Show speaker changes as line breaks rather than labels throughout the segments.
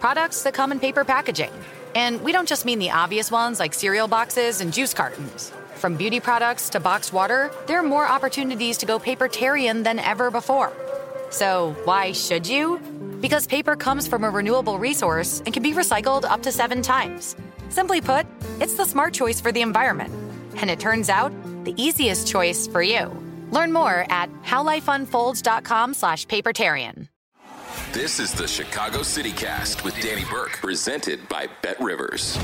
Products that come in paper packaging. And we don't just mean the obvious ones like cereal boxes and juice cartons. From beauty products to boxed water, there are more opportunities to go papertarian than ever before. So, why should you? Because paper comes from a renewable resource and can be recycled up to seven times. Simply put, it's the smart choice for the environment. And it turns out, the easiest choice for you. Learn more at howlifeunfolds.com slash papertarian.
This is the Chicago City Cast with Danny Burke, presented by Bet Rivers.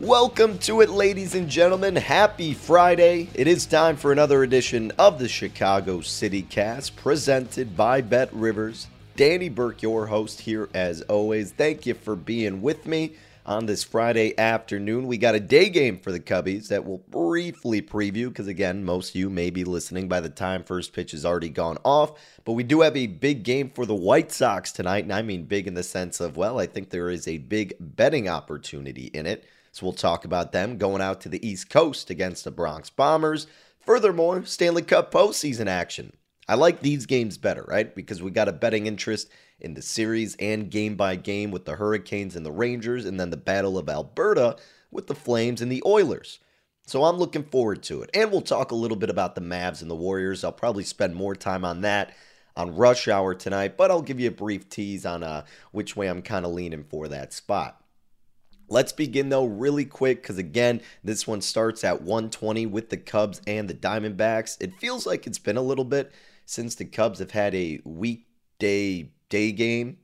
Welcome to it, ladies and gentlemen. Happy Friday. It is time for another edition of the Chicago City Cast, presented by Bet Rivers. Danny Burke, your host here as always. Thank you for being with me on this Friday afternoon. We got a day game for the Cubbies that we'll briefly preview because, again, most of you may be listening by the time first pitch has already gone off. But we do have a big game for the White Sox tonight. And I mean big in the sense of, well, I think there is a big betting opportunity in it. So we'll talk about them going out to the East Coast against the Bronx Bombers. Furthermore, Stanley Cup postseason action. I like these games better, right? Because we got a betting interest in the series and game by game with the Hurricanes and the Rangers, and then the Battle of Alberta with the Flames and the Oilers. So I'm looking forward to it. And we'll talk a little bit about the Mavs and the Warriors. I'll probably spend more time on that on rush hour tonight, but I'll give you a brief tease on uh, which way I'm kind of leaning for that spot. Let's begin though really quick because again, this one starts at 120 with the Cubs and the Diamondbacks. It feels like it's been a little bit since the Cubs have had a weekday day game.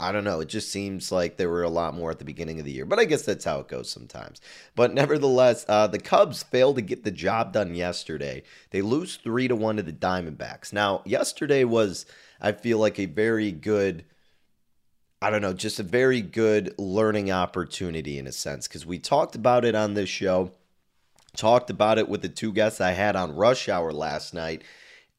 I don't know. It just seems like there were a lot more at the beginning of the year, but I guess that's how it goes sometimes. But nevertheless, uh, the Cubs failed to get the job done yesterday. They lose three to one to the Diamondbacks. Now, yesterday was, I feel like, a very good I don't know, just a very good learning opportunity in a sense because we talked about it on this show, talked about it with the two guests I had on Rush Hour last night.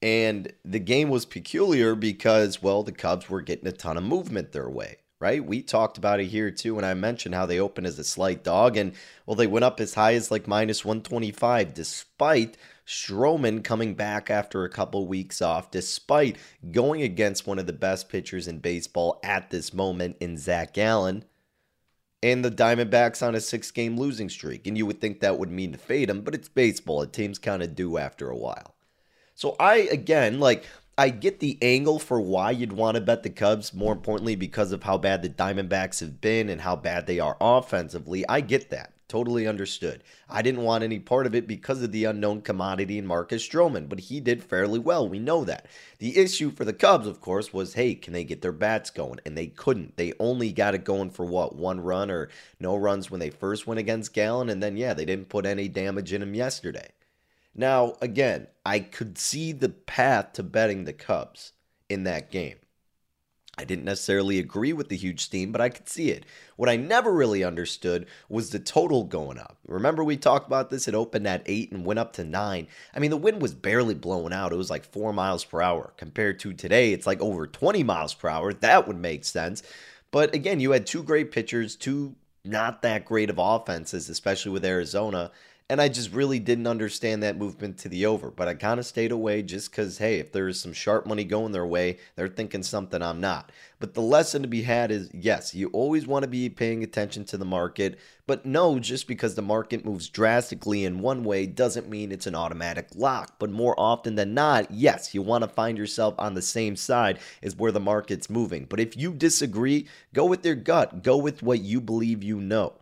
And the game was peculiar because, well, the Cubs were getting a ton of movement their way, right? We talked about it here too, and I mentioned how they opened as a slight dog, and, well, they went up as high as like minus 125, despite Stroman coming back after a couple weeks off, despite going against one of the best pitchers in baseball at this moment in Zac Gallen, and the Diamondbacks on a six game losing streak. And you would think that would mean to fade them, but it's baseball. Teams kind of do after a while. So I, again, like, I get the angle for why you'd want to bet the Cubs, more importantly, because of how bad the Diamondbacks have been and how bad they are offensively. I get that. Totally understood. I didn't want any part of it because of the unknown commodity in Marcus Stroman, but he did fairly well. We know that. The issue for the Cubs, of course, was hey, can they get their bats going? And they couldn't. They only got it going for what, one run or no runs when they first went against Gallen, and then, yeah, they didn't put any damage in him yesterday. Now, again, I could see the path to betting the Cubs in that game. I didn't necessarily agree with the huge steam, but I could see it. What I never really understood was the total going up. Remember, we talked about this? It opened at 8 and went up to 9. I mean, the wind was barely blowing out. It was like 4 miles per hour. Compared to today, it's like over 20 miles per hour. That would make sense. But again, you had two great pitchers, two not that great of offenses, especially with Arizona. And I just really didn't understand that movement to the over. But I kind of stayed away just because, hey, if there is some sharp money going their way, they're thinking something I'm not. But the lesson to be had is yes, you always want to be paying attention to the market. But no, just because the market moves drastically in one way doesn't mean it's an automatic lock. But more often than not, yes, you want to find yourself on the same side as where the market's moving. But if you disagree, go with your gut, go with what you believe you know.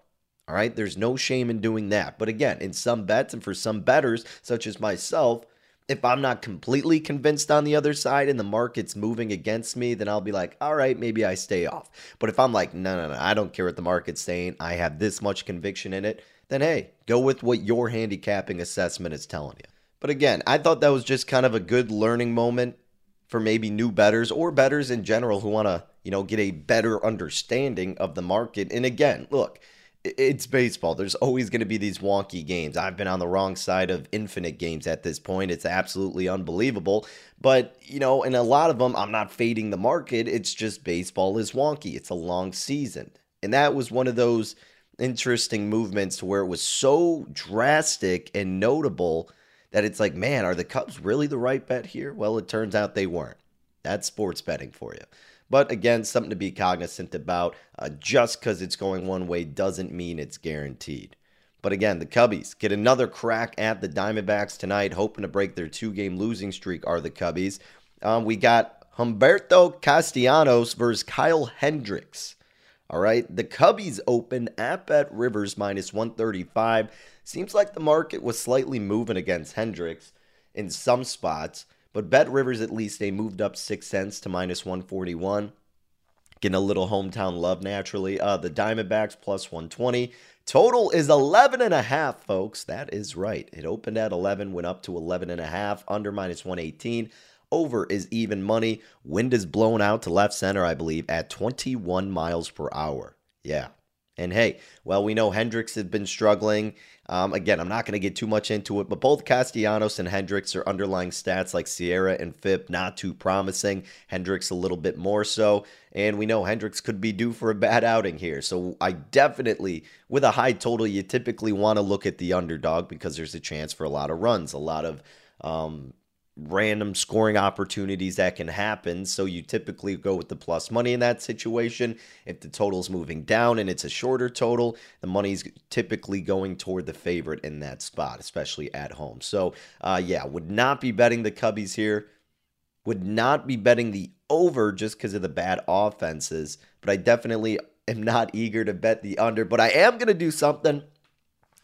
All right, there's no shame in doing that. But again, in some bets and for some betters, such as myself, if I'm not completely convinced on the other side and the market's moving against me, then I'll be like, all right, maybe I stay off. But if I'm like, no, no, no, I don't care what the market's saying, I have this much conviction in it, then hey, go with what your handicapping assessment is telling you. But again, I thought that was just kind of a good learning moment for maybe new betters or betters in general who want to, you know, get a better understanding of the market. And again, look, it's baseball. There's always going to be these wonky games. I've been on the wrong side of infinite games at this point. It's absolutely unbelievable. But, you know, in a lot of them, I'm not fading the market. It's just baseball is wonky. It's a long season. And that was one of those interesting movements to where it was so drastic and notable that it's like, man, are the Cubs really the right bet here? Well, it turns out they weren't. That's sports betting for you. But again, something to be cognizant about. Uh, just because it's going one way doesn't mean it's guaranteed. But again, the Cubbies get another crack at the Diamondbacks tonight, hoping to break their two game losing streak, are the Cubbies. Um, we got Humberto Castellanos versus Kyle Hendricks. All right, the Cubbies open at Bet Rivers minus 135. Seems like the market was slightly moving against Hendricks in some spots. But Bet Rivers at least they moved up six cents to minus 141. Getting a little hometown love naturally. Uh, the Diamondbacks plus 120. Total is 11 and a half, folks. That is right. It opened at 11, went up to 11 and a half, under minus 118. Over is even money. Wind is blown out to left center, I believe, at 21 miles per hour. Yeah. And hey, well, we know Hendricks had been struggling. Um, again, I'm not going to get too much into it, but both Castellanos and Hendricks are underlying stats like SIERA and FIP not too promising. Hendricks a little bit more so. And we know Hendricks could be due for a bad outing here. So I definitely, with a high total, you typically want to look at the underdog because there's a chance for a lot of runs, a lot of um, random scoring opportunities that can happen. So you typically go with the plus money in that situation. If the total's moving down and it's a shorter total, the money's typically going toward the favorite in that spot, especially at home. So, uh, yeah, would not be betting the Cubbies here. Would not be betting the over just because of the bad offenses. But I definitely am not eager to bet the under. But I am going to do something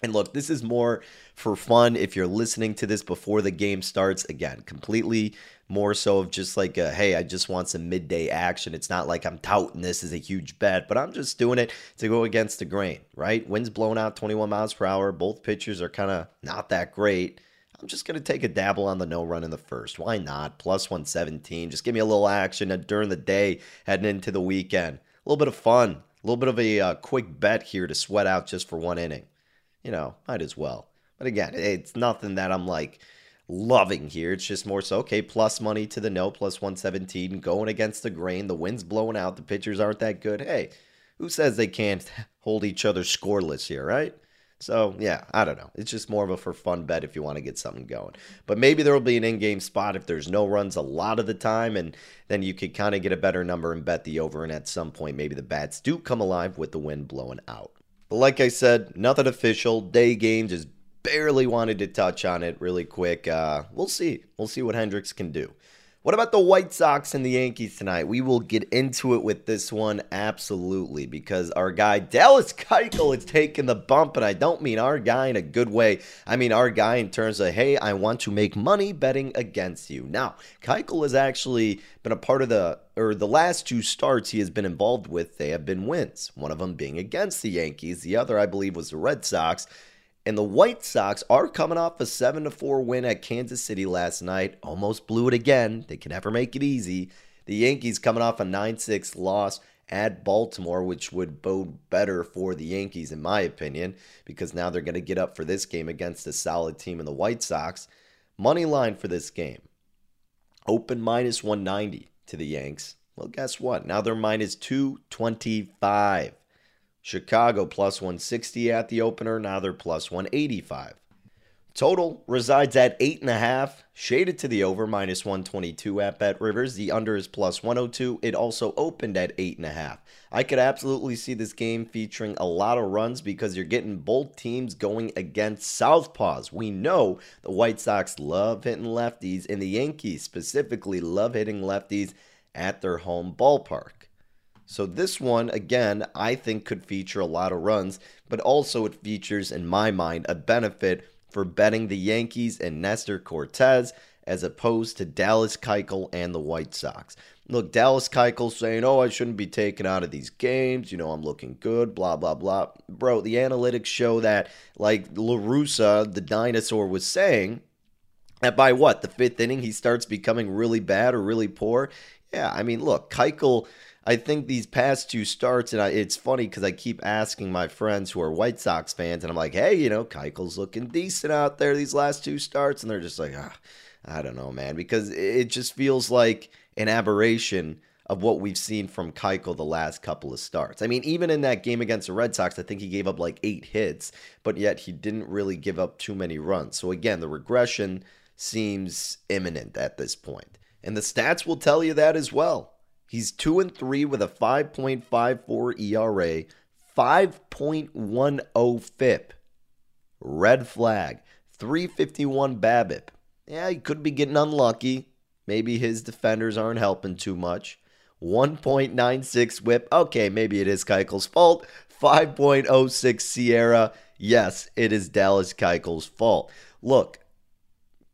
and look, this is more for fun if you're listening to this before the game starts. Again, completely more so of just like, a, hey, I just want some midday action. It's not like I'm touting this as a huge bet, but I'm just doing it to go against the grain, right? Wind's blowing out 21 miles per hour. Both pitchers are kind of not that great. I'm just going to take a dabble on the no run in the first. Why not? Plus 117. Just give me a little action during the day heading into the weekend. A little bit of fun, a little bit of a uh, quick bet here to sweat out just for one inning you know, might as well. But again, it's nothing that I'm like loving here. It's just more so, okay, plus money to the no, plus 117, going against the grain. The wind's blowing out. The pitchers aren't that good. Hey, who says they can't hold each other scoreless here, right? So, yeah, I don't know. It's just more of a for fun bet if you want to get something going. But maybe there will be an in game spot if there's no runs a lot of the time, and then you could kind of get a better number and bet the over. And at some point, maybe the bats do come alive with the wind blowing out. But like I said, nothing official. Day game just barely wanted to touch on it really quick. Uh, we'll see. We'll see what Hendricks can do. What about the White Sox and the Yankees tonight? We will get into it with this one absolutely because our guy Dallas Keuchel is taking the bump, and I don't mean our guy in a good way. I mean our guy in terms of hey, I want to make money betting against you. Now, Keuchel has actually been a part of the or the last two starts he has been involved with. They have been wins. One of them being against the Yankees. The other, I believe, was the Red Sox. And the White Sox are coming off a 7 4 win at Kansas City last night. Almost blew it again. They can never make it easy. The Yankees coming off a 9 6 loss at Baltimore, which would bode better for the Yankees, in my opinion, because now they're going to get up for this game against a solid team in the White Sox. Money line for this game open minus 190 to the Yanks. Well, guess what? Now they're minus 225. Chicago plus 160 at the opener. Now they're plus 185. Total resides at 8.5, shaded to the over, minus 122 at Bet Rivers. The under is plus 102. It also opened at 8.5. I could absolutely see this game featuring a lot of runs because you're getting both teams going against Southpaws. We know the White Sox love hitting lefties, and the Yankees specifically love hitting lefties at their home ballpark. So this one, again, I think could feature a lot of runs, but also it features, in my mind, a benefit for betting the Yankees and Nestor Cortes as opposed to Dallas Keuchel and the White Sox. Look, Dallas Keuchel saying, oh, I shouldn't be taken out of these games. You know, I'm looking good, blah, blah, blah. Bro, the analytics show that, like LaRussa, the dinosaur, was saying, that by what? The fifth inning, he starts becoming really bad or really poor? Yeah, I mean, look, Keuchel I think these past two starts, and I, it's funny because I keep asking my friends who are White Sox fans, and I'm like, hey, you know, Keuchel's looking decent out there these last two starts, and they're just like, ah, I don't know, man, because it just feels like an aberration of what we've seen from Keuchel the last couple of starts. I mean, even in that game against the Red Sox, I think he gave up like eight hits, but yet he didn't really give up too many runs. So again, the regression seems imminent at this point. And the stats will tell you that as well. He's 2 and 3 with a 5.54 ERA, 5.10 FIP. Red flag. 351 BABIP. Yeah, he could be getting unlucky. Maybe his defenders aren't helping too much. 1.96 whip. Okay, maybe it is Keuchel's fault. 5.06 SIERA. Yes, it is Dallas Keuchel's fault. Look,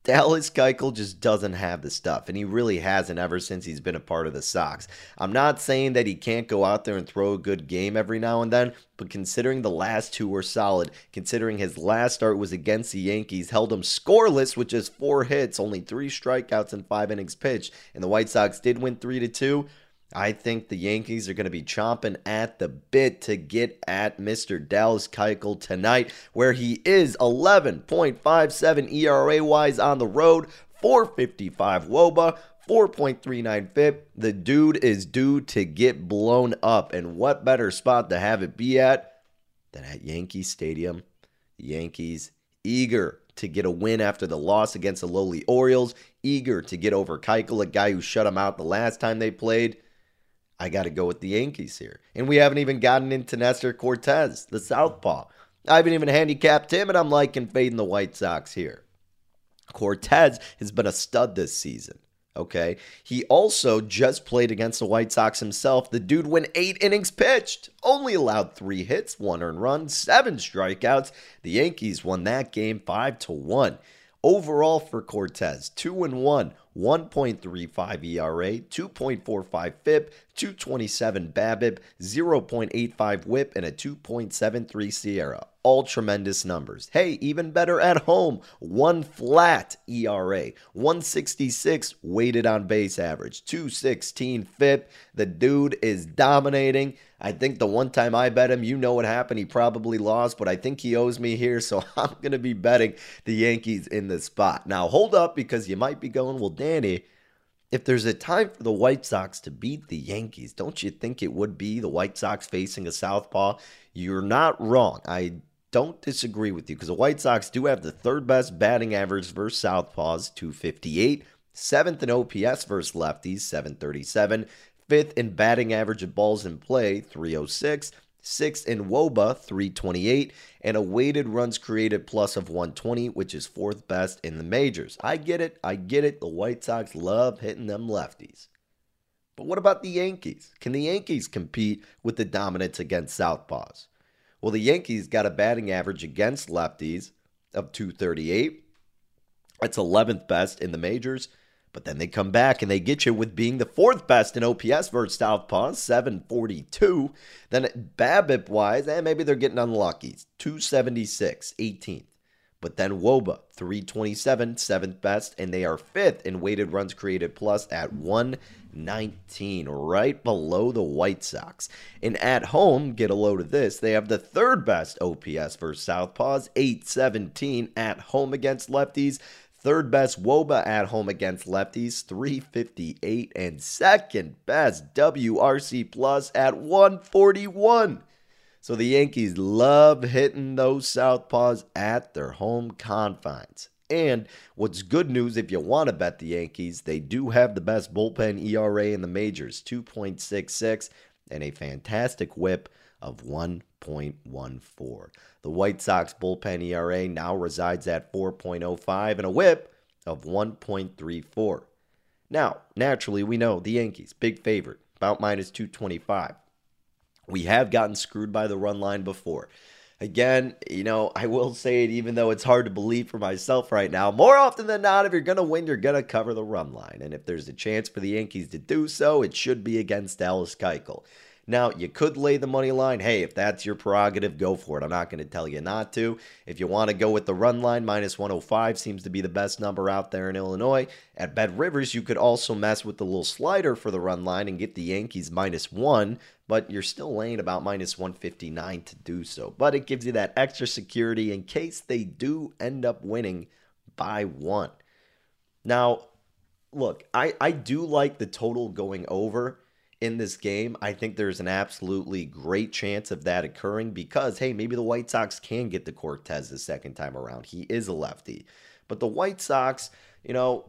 Dallas Keuchel just doesn't have the stuff, and he really hasn't ever since he's been a part of the Sox. I'm not saying that he can't go out there and throw a good game every now and then, but considering the last two were solid, considering his last start was against the Yankees, held him scoreless with just four hits, only three strikeouts and five innings pitched, and the White Sox did win three to two. I think the Yankees are going to be chomping at the bit to get at Mr. Dallas Keuchel tonight, where he is 11.57 ERA wise on the road, 455 Woba, 4.39 FIP. The dude is due to get blown up, and what better spot to have it be at than at Yankee Stadium? The Yankees eager to get a win after the loss against the lowly Orioles, eager to get over Keuchel, a guy who shut him out the last time they played. I got to go with the Yankees here. And we haven't even gotten into Nestor Cortes, the Southpaw. I haven't even handicapped him, and I'm liking fading the White Sox here. Cortes has been a stud this season. Okay. He also just played against the White Sox himself. The dude went eight innings pitched, only allowed three hits, one earned run, seven strikeouts. The Yankees won that game five to one. Overall for Cortes, 2 and 1, 1.35 ERA, 2.45 FIP, 227 BABIP, 0.85 WHIP, and a 2.73 SIERA all tremendous numbers. Hey, even better at home, one flat ERA, 166 weighted on base average, 216 FIP. The dude is dominating. I think the one time I bet him, you know what happened. He probably lost, but I think he owes me here, so I'm going to be betting the Yankees in this spot. Now, hold up because you might be going, well, Danny, if there's a time for the White Sox to beat the Yankees, don't you think it would be the White Sox facing a southpaw? You're not wrong. I don't disagree with you because the White Sox do have the third best batting average versus Southpaws, 258, seventh in OPS versus lefties, 737, fifth in batting average of balls in play, 306, sixth in WOBA, 328, and a weighted runs created plus of 120, which is fourth best in the majors. I get it. I get it. The White Sox love hitting them lefties. But what about the Yankees? Can the Yankees compete with the dominance against Southpaws? Well, the Yankees got a batting average against lefties of 238. That's 11th best in the majors. But then they come back and they get you with being the fourth best in OPS versus Southpaw, 742. Then BABIP wise, eh, maybe they're getting unlucky. 276, 18th. But then Woba, 327, seventh best, and they are fifth in weighted runs created plus at 119, right below the White Sox. And at home, get a load of this, they have the third best OPS versus Southpaws, 817 at home against lefties. Third best Woba at home against lefties, 358, and second best WRC plus at 141. So the Yankees love hitting those southpaws at their home confines. And what's good news if you want to bet the Yankees, they do have the best bullpen ERA in the majors, 2.66, and a fantastic whip of 1.14. The White Sox bullpen ERA now resides at 4.05 and a whip of 1.34. Now, naturally, we know the Yankees, big favorite, about minus 225. We have gotten screwed by the run line before. Again, you know, I will say it even though it's hard to believe for myself right now. More often than not, if you're going to win, you're going to cover the run line. And if there's a chance for the Yankees to do so, it should be against Dallas Keuchel. Now, you could lay the money line. Hey, if that's your prerogative, go for it. I'm not going to tell you not to. If you want to go with the run line, minus 105 seems to be the best number out there in Illinois. At Bet Rivers, you could also mess with the little slider for the run line and get the Yankees minus one, but you're still laying about minus 159 to do so. But it gives you that extra security in case they do end up winning by one. Now, look, I, I do like the total going over in this game. I think there's an absolutely great chance of that occurring because, hey, maybe the White Sox can get the Cortes the second time around. He is a lefty. But the White Sox, you know,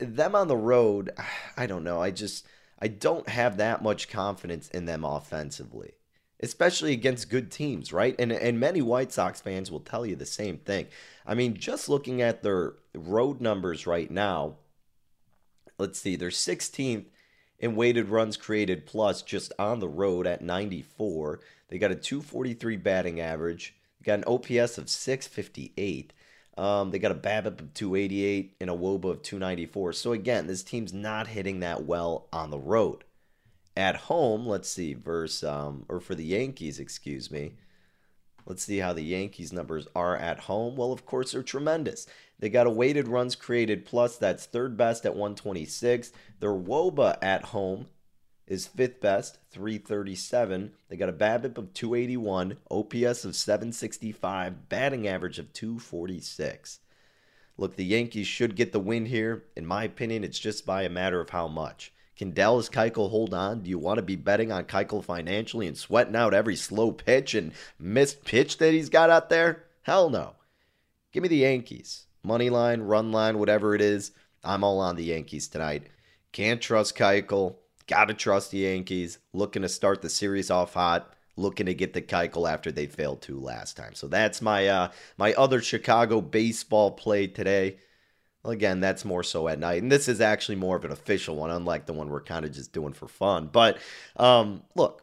them on the road, I don't know. I just, I don't have that much confidence in them offensively. Especially against good teams, right? And and many White Sox fans will tell you the same thing. I mean, just looking at their road numbers right now, let's see, they're 16th in weighted runs created plus just on the road at 94. They got a 243 batting average. Got an OPS of 658. Um, they got a BABIP of 288 and a WOBA of 294. So again, this team's not hitting that well on the road. At home, let's see, versus um, or for the Yankees, excuse me. Let's see how the Yankees numbers are at home. Well, of course, they're tremendous. They got a weighted runs created plus that's third best at 126. Their WOBA at home is fifth best, 337. They got a BABIP of 281, OPS of 765, batting average of 246. Look, the Yankees should get the win here. In my opinion, it's just by a matter of how much. Can Dallas Keuchel hold on? Do you want to be betting on Keuchel financially and sweating out every slow pitch and missed pitch that he's got out there? Hell no. Give me the Yankees. Money line, run line, whatever it is. I'm all on the Yankees tonight. Can't trust Keuchel. Gotta trust the Yankees. Looking to start the series off hot. Looking to get the Keuchel after they failed to last time. So that's my uh, my other Chicago baseball play today. Well, again, that's more so at night. And this is actually more of an official one, unlike the one we're kind of just doing for fun. But um, look,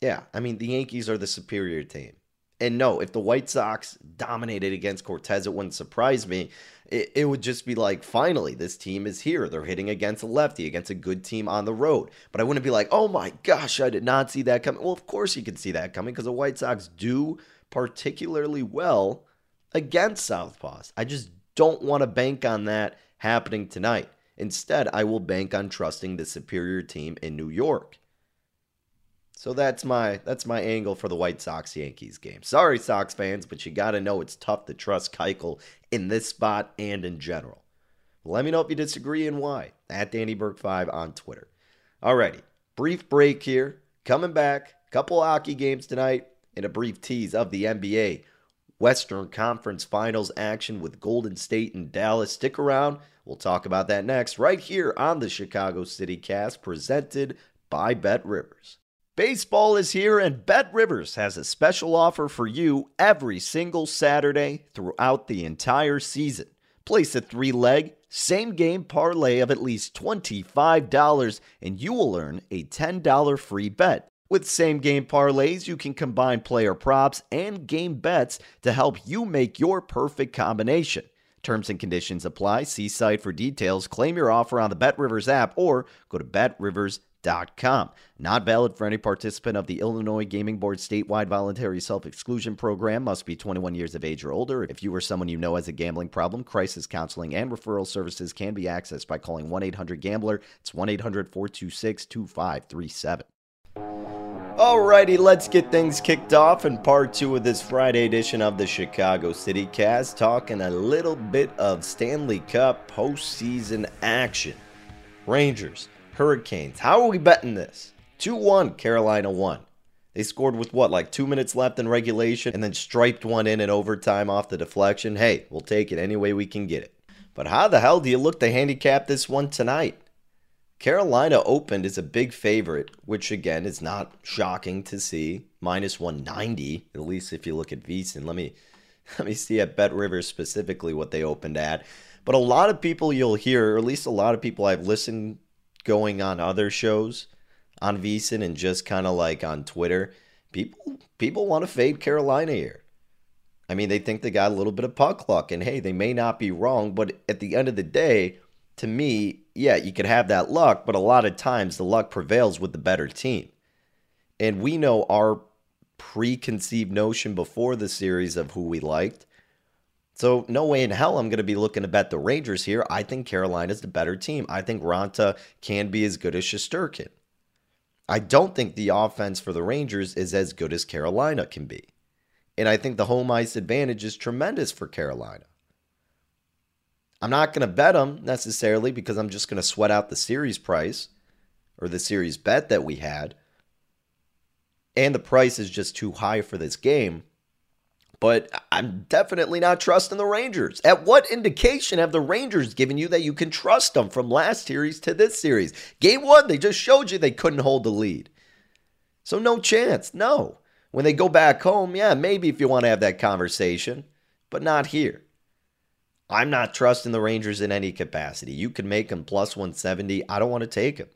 yeah, I mean, the Yankees are the superior team. And no, if the White Sox dominated against Cortes, it wouldn't surprise me. It, it, would just be like, finally, this team is here. They're hitting against a lefty, against a good team on the road. But I wouldn't be like, oh my gosh, I did not see that coming. Well, of course you can see that coming because the White Sox do particularly well against Southpaws. I just don't want to bank on that happening tonight. Instead, I will bank on trusting the superior team in New York. So that's my that's my angle for the White Sox Yankees game. Sorry, Sox fans, but you got to know it's tough to trust Keuchel in this spot and in general. Let me know if you disagree and why. At Danny Burke 5 on Twitter. Alrighty, brief break here. Coming back, couple hockey games tonight, and a brief tease of the NBA Western Conference Finals action with Golden State and Dallas. Stick around. We'll talk about that next, right here on the Chicago City Cast, presented by Bet Rivers. Baseball is here, and Bet Rivers has a special offer for you every single Saturday throughout the entire season. Place a three leg, same game parlay of at least $25, and you will earn a $10 free bet. With same game parlays, you can combine player props and game bets to help you make your perfect combination. Terms and conditions apply. See site for details. Claim your offer on the BetRivers app or go to betrivers.com Com. Not valid for any participant of the Illinois Gaming Board statewide voluntary self exclusion program. Must be 21 years of age or older. If you or someone you know has a gambling problem, crisis counseling and referral services can be accessed by calling 1 800 Gambler. It's 1 800 426 2537. Alrighty, let's get things kicked off in part two of this Friday edition of the Chicago City Cast, talking a little bit of Stanley Cup postseason action. Rangers Hurricanes. How are we betting this? 2 1, Carolina won. They scored with what, like two minutes left in regulation and then striped one in in overtime off the deflection. Hey, we'll take it any way we can get it. But how the hell do you look to handicap this one tonight? Carolina opened as a big favorite, which again is not shocking to see. Minus 190, at least if you look at VSiN. Let me let me see at Bet Rivers specifically what they opened at. But a lot of people you'll hear, or at least a lot of people I've listened going on other shows on VSiN and just kind of like on Twitter, people people want to fade Carolina here. I mean, they think they got a little bit of puck luck, and hey, they may not be wrong, but at the end of the day, to me, yeah, you could have that luck, but a lot of times the luck prevails with the better team. And we know our preconceived notion before the series of who we liked. So no way in hell I'm going to be looking to bet the Rangers here. I think Carolina's the better team. I think Raanta can be as good as Shesterkin. I don't think the offense for the Rangers is as good as Carolina can be. And I think the home ice advantage is tremendous for Carolina. I'm not going to bet them necessarily because I'm just going to sweat out the series price or the series bet that we had. And the price is just too high for this game. But I'm definitely not trusting the Rangers. At what indication have the Rangers given you that you can trust them from last series to this series? Game one, they just showed you they couldn't hold the lead. So, no chance. No. When they go back home, yeah, maybe if you want to have that conversation, but not here. I'm not trusting the Rangers in any capacity. You can make them plus 170. I don't want to take them.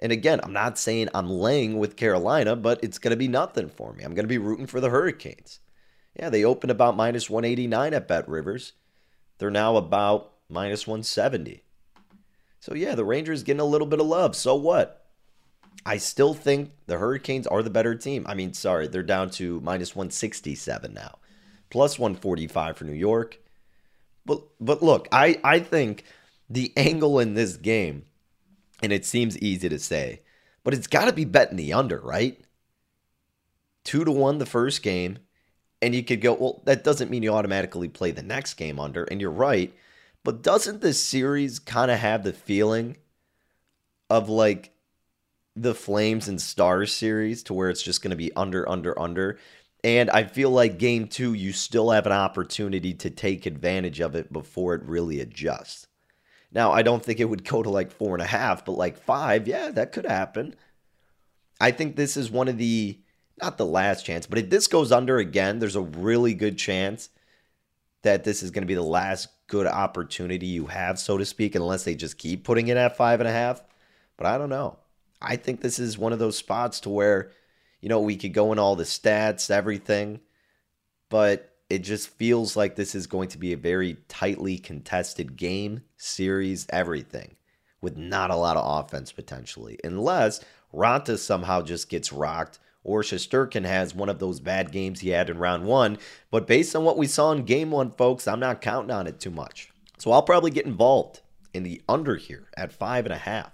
And again, I'm not saying I'm laying with Carolina, but it's going to be nothing for me. I'm going to be rooting for the Hurricanes. Yeah, they opened about minus 189 at Bet Rivers. They're now about minus 170. So yeah, the Rangers getting a little bit of love. So what? I still think the Hurricanes are the better team. I mean, sorry, they're down to minus 167 now. Plus 145 for New York. But but look, I, I think the angle in this game, and it seems easy to say, but it's gotta be betting the under, right? Two to one the first game, and you could go, well, that doesn't mean you automatically play the next game under. And you're right. But doesn't this series kind of have the feeling of like the Flames and Stars series to where it's just going to be under, under, under? And I feel like game two, you still have an opportunity to take advantage of it before it really adjusts. Now, I don't think it would go to like four and a half, but like five, yeah, that could happen. I think this is one of the not the last chance, but if this goes under again, there's a really good chance that this is going to be the last good opportunity you have, so to speak, unless they just keep putting it at five and a half. But I don't know. I think this is one of those spots to where, you know, we could go in all the stats, everything, but it just feels like this is going to be a very tightly contested game, series, everything, with not a lot of offense potentially, unless Raanta somehow just gets rocked or Shesterkin has one of those bad games he had in round one. But based on what we saw in game one, folks, I'm not counting on it too much. So I'll probably get involved in the under here at five and a half.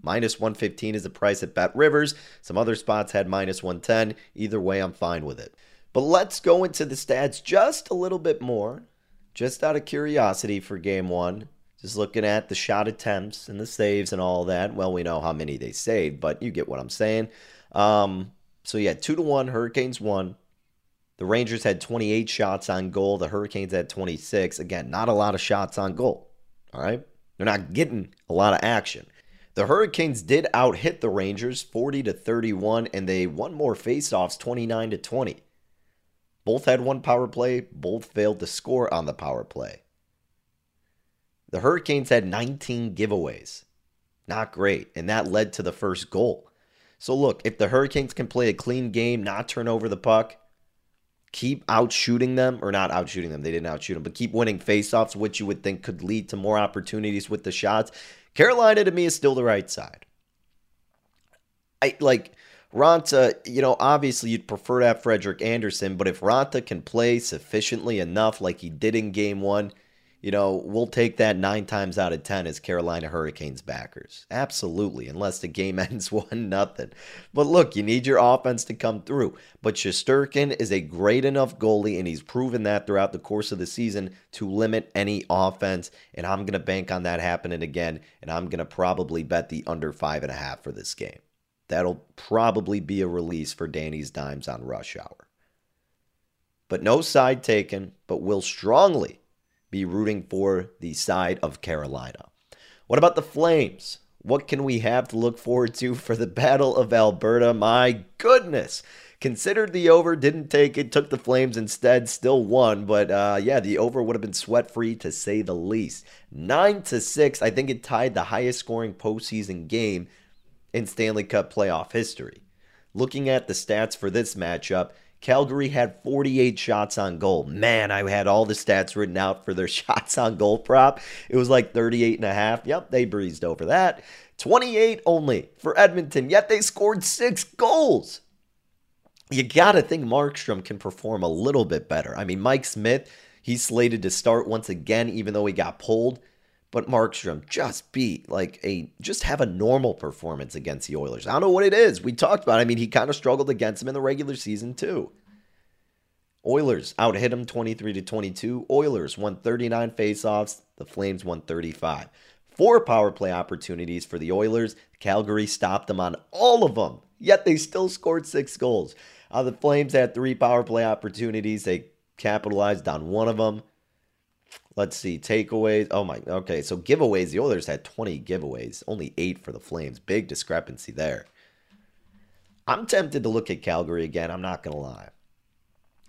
Minus 115 is the price at Bet Rivers. Some other spots had minus 110. Either way, I'm fine with it. But let's go into the stats just a little bit more, just out of curiosity for game one. Just looking at the shot attempts and the saves and all that. Well, we know how many they saved, but you get what I'm saying. Um, so yeah, two to one, Hurricanes won. The Rangers had 28 shots on goal. The Hurricanes had 26. Again, not a lot of shots on goal. All right. They're not getting a lot of action. The Hurricanes did out hit the Rangers 40 to 31, and they won more faceoffs 29 to 20. Both had one power play, both failed to score on the power play. The Hurricanes had 19 giveaways. Not great, and that led to the first goal. So look, if the Hurricanes can play a clean game, not turn over the puck, keep out shooting them, or not out shooting them, they didn't outshoot them, but keep winning faceoffs, which you would think could lead to more opportunities with the shots. Carolina to me is still the right side. I like Raanta, you know, obviously you'd prefer to have Frederik Andersen, but if Raanta can play sufficiently enough like he did in game one, you know, we'll take that nine times out of ten as Carolina Hurricanes backers. Absolutely, unless the game ends one nothing. But look, you need your offense to come through. But Shesterkin is a great enough goalie, and he's proven that throughout the course of the season to limit any offense. And I'm gonna bank on that happening again, and I'm gonna probably bet the under five and a half for this game. That'll probably be a release for Danny's dimes on rush hour. But no side taken, but will strongly be rooting for the side of Carolina. What about the Flames? What can we have to look forward to for the Battle of Alberta? My goodness. Considered the over, didn't take it, took the Flames instead, still won. But uh, yeah, the over would have been sweat free to say the least. Nine to six, I think it tied the highest scoring postseason game in Stanley Cup playoff history. Looking at the stats for this matchup, Calgary had 48 shots on goal. Man, I had all the stats written out for their shots on goal prop. It was like 38 and a half. Yep, they breezed over that. 28 only for Edmonton, yet they scored six goals. You got to think Markstrom can perform a little bit better. I mean, Mike Smith, he's slated to start once again, even though he got pulled. But Markstrom just beat like a just have a normal performance against the Oilers. I don't know what it is. We talked about. It. I mean, he kind of struggled against him in the regular season too. Oilers out hit him 23 to 22. Oilers won 39 faceoffs. The Flames won 35. Four power play opportunities for the Oilers. Calgary stopped them on all of them. Yet they still scored six goals. Uh, the Flames had three power play opportunities. They capitalized on one of them. Let's see, takeaways. Oh my, okay. So giveaways, the Oilers had 20 giveaways, only eight for the Flames. Big discrepancy there. I'm tempted to look at Calgary again. I'm not going to lie.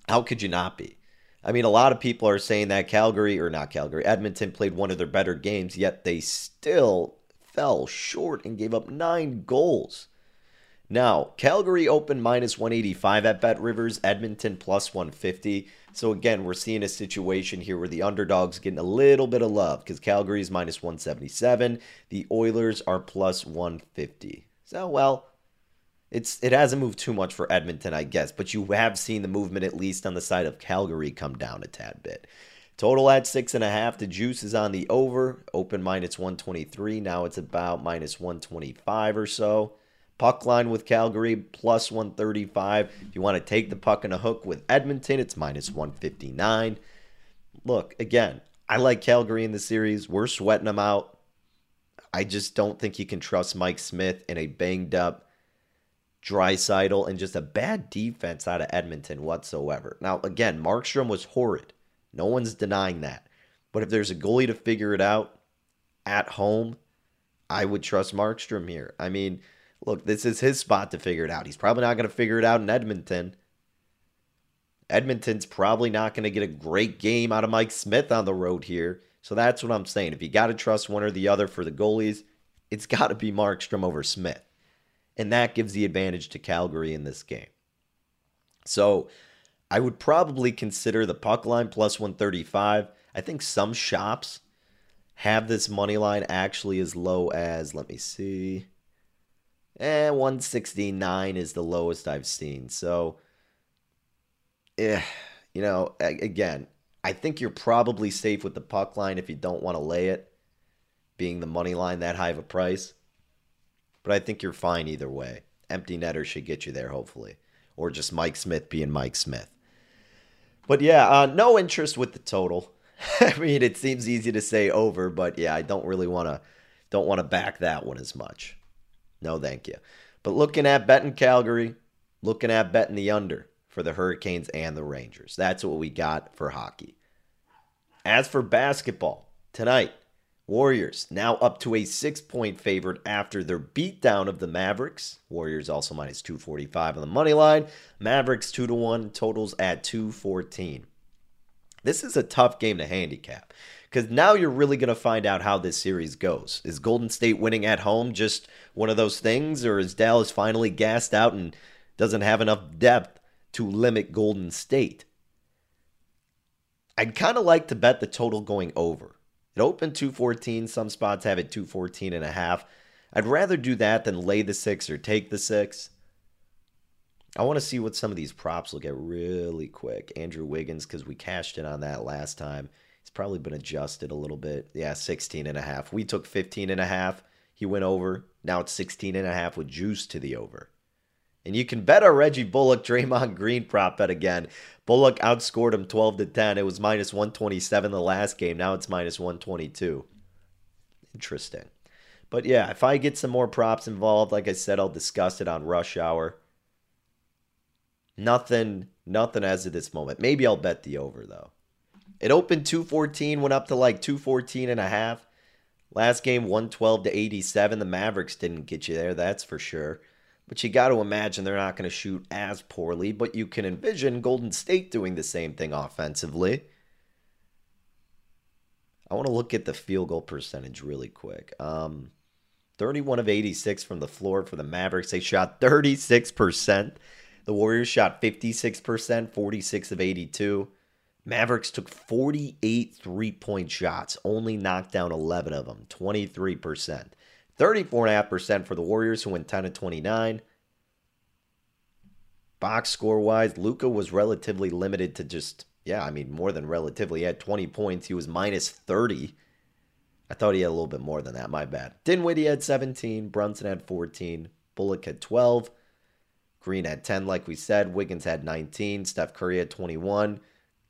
How could you not be? I mean, a lot of people are saying that Calgary, or not Calgary, Edmonton played one of their better games, yet they still fell short and gave up nine goals. Now, Calgary open minus 185 at Bet Rivers, Edmonton plus 150. So again, we're seeing a situation here where the underdog's getting a little bit of love because Calgary is minus 177, the Oilers are plus 150. So well, it's it hasn't moved too much for Edmonton, I guess, but you have seen the movement at least on the side of Calgary come down a tad bit. Total at six and a half. The juice is on the over. Open minus 123. Now it's about minus 125 or so. Puck line with Calgary plus 135. If you want to take the puck in a hook with Edmonton, it's minus 159. Look, again, I like Calgary in the series. We're sweating them out. I just don't think you can trust Mike Smith in a banged up Draisaitl and just a bad defense out of Edmonton whatsoever. Now, again, Markstrom was horrid. No one's denying that. But if there's a goalie to figure it out at home, I would trust Markstrom here. I mean, look, this is his spot to figure it out. He's probably not going to figure it out in Edmonton. Edmonton's probably not going to get a great game out of Mike Smith on the road here. So that's what I'm saying. If you got to trust one or the other for the goalies, it's got to be Markstrom over Smith. And that gives the advantage to Calgary in this game. So I would probably consider the puck line plus 135. I think some shops have this money line actually as low as, let me see. Eh, 169 is the lowest I've seen. So, eh, you know, again, I think you're probably safe with the puck line if you don't want to lay it, being the money line that high of a price. But I think you're fine either way. Empty netter should get you there, hopefully. Or just Mike Smith being Mike Smith. But yeah, uh, no interest with the total. I mean, it seems easy to say over, but yeah, I don't really want to don't want to back that one as much. No, thank you. But looking at betting Calgary, looking at betting the under for the Hurricanes and the Rangers. That's what we got for hockey. As for basketball, tonight, Warriors now up to a six point favorite after their beatdown of the Mavericks. Warriors also minus 245 on the money line. Mavericks 2 to 1, totals at 214. This is a tough game to handicap because now you're really going to find out how this series goes. Is Golden State winning at home just one of those things, or is Dallas finally gassed out and doesn't have enough depth to limit Golden State? I'd kind of like to bet the total going over. It opened 214. Some spots have it 214 and a half. I'd rather do that than lay the six or take the six. I want to see what some of these props will get really quick. Andrew Wiggins, because we cashed in on that last time. He's probably been adjusted a little bit. Yeah, 16 and a half. We took 15 and a half. He went over. Now it's 16 and a half with juice to the over. And you can bet a Reggie Bullock Draymond Green prop bet again. Bullock outscored him 12 to 10. It was minus 127 the last game. Now it's minus 122. Interesting. But yeah, if I get some more props involved, like I said, I'll discuss it on rush hour. Nothing, nothing as of this moment. Maybe I'll bet the over though. It opened 214, went up to like 214 and a half. Last game 112 to 87. The Mavericks didn't get you there, that's for sure. But you got to imagine they're not going to shoot as poorly, but you can envision Golden State doing the same thing offensively. I want to look at the field goal percentage really quick. Um, 31 of 86 from the floor for the Mavericks. They shot 36%. The Warriors shot 56%, 46 of 82. Mavericks took 48 three point shots, only knocked down 11 of them, 23%. 34.5% for the Warriors, who went 10 of 29. Box score wise, Luka was relatively limited to just, yeah, I mean, more than relatively. He had 20 points. He was minus 30. I thought he had a little bit more than that. My bad. Dinwiddie had 17. Brunson had 14. Bullock had 12. Green had 10, like we said. Wiggins had 19. Steph Curry had 21.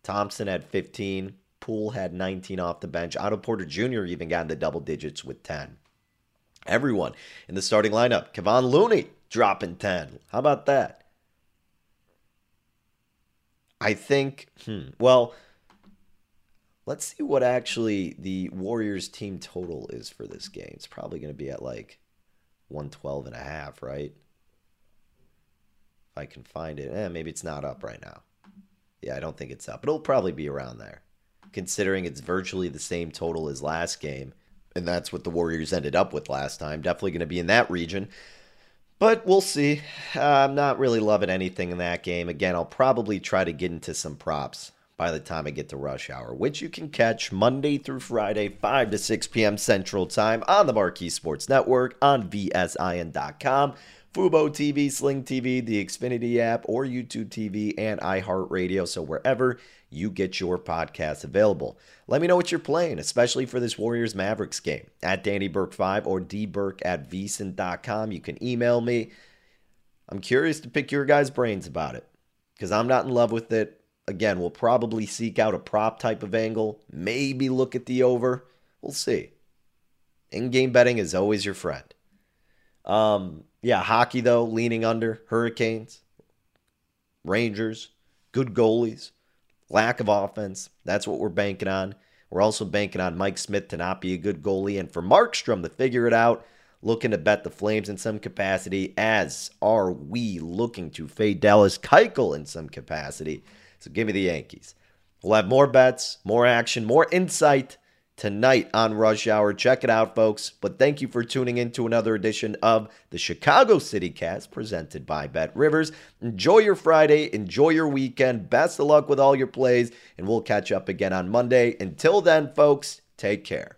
Thompson had 15. Poole had 19 off the bench. Otto Porter Jr. even got in the double digits with 10. Everyone in the starting lineup. Kevon Looney dropping 10. How about that? I think, hmm, well, let's see what actually the Warriors team total is for this game. It's probably going to be at like 112 and a half, right? If I can find it. Eh, maybe it's not up right now. Yeah, I don't think it's up. But it'll probably be around there, considering it's virtually the same total as last game. And that's what the Warriors ended up with last time. Definitely going to be in that region. But we'll see. Uh, I'm not really loving anything in that game. Again, I'll probably try to get into some props by the time I get to rush hour, which you can catch Monday through Friday, 5 to 6 p.m. Central Time on the Marquee Sports Network on VSIN.com. Fubo TV, Sling TV, the Xfinity app, or YouTube TV and iHeartRadio. So wherever you get your podcasts available. Let me know what you're playing, especially for this Warriors Mavericks game at Danny Burke 5 or dburke at vsin.com. You can email me. I'm curious to pick your guys' brains about it because I'm not in love with it. Again, we'll probably seek out a prop type of angle, maybe look at the over. We'll see. In game betting is always your friend. Um, yeah, hockey though, leaning under Hurricanes, Rangers, good goalies, lack of offense. That's what we're banking on. We're also banking on Mike Smith to not be a good goalie and for Markstrom to figure it out. Looking to bet the Flames in some capacity, as are we looking to fade Dallas Keuchel in some capacity. So give me the Yankees. We'll have more bets, more action, more insight tonight on Rush Hour. Check it out, folks. But thank you for tuning in to another edition of the Chicago City Cast presented by Bet Rivers. Enjoy your Friday, enjoy your weekend. Best of luck with all your plays, and we'll catch up again on Monday. Until then, folks, take care.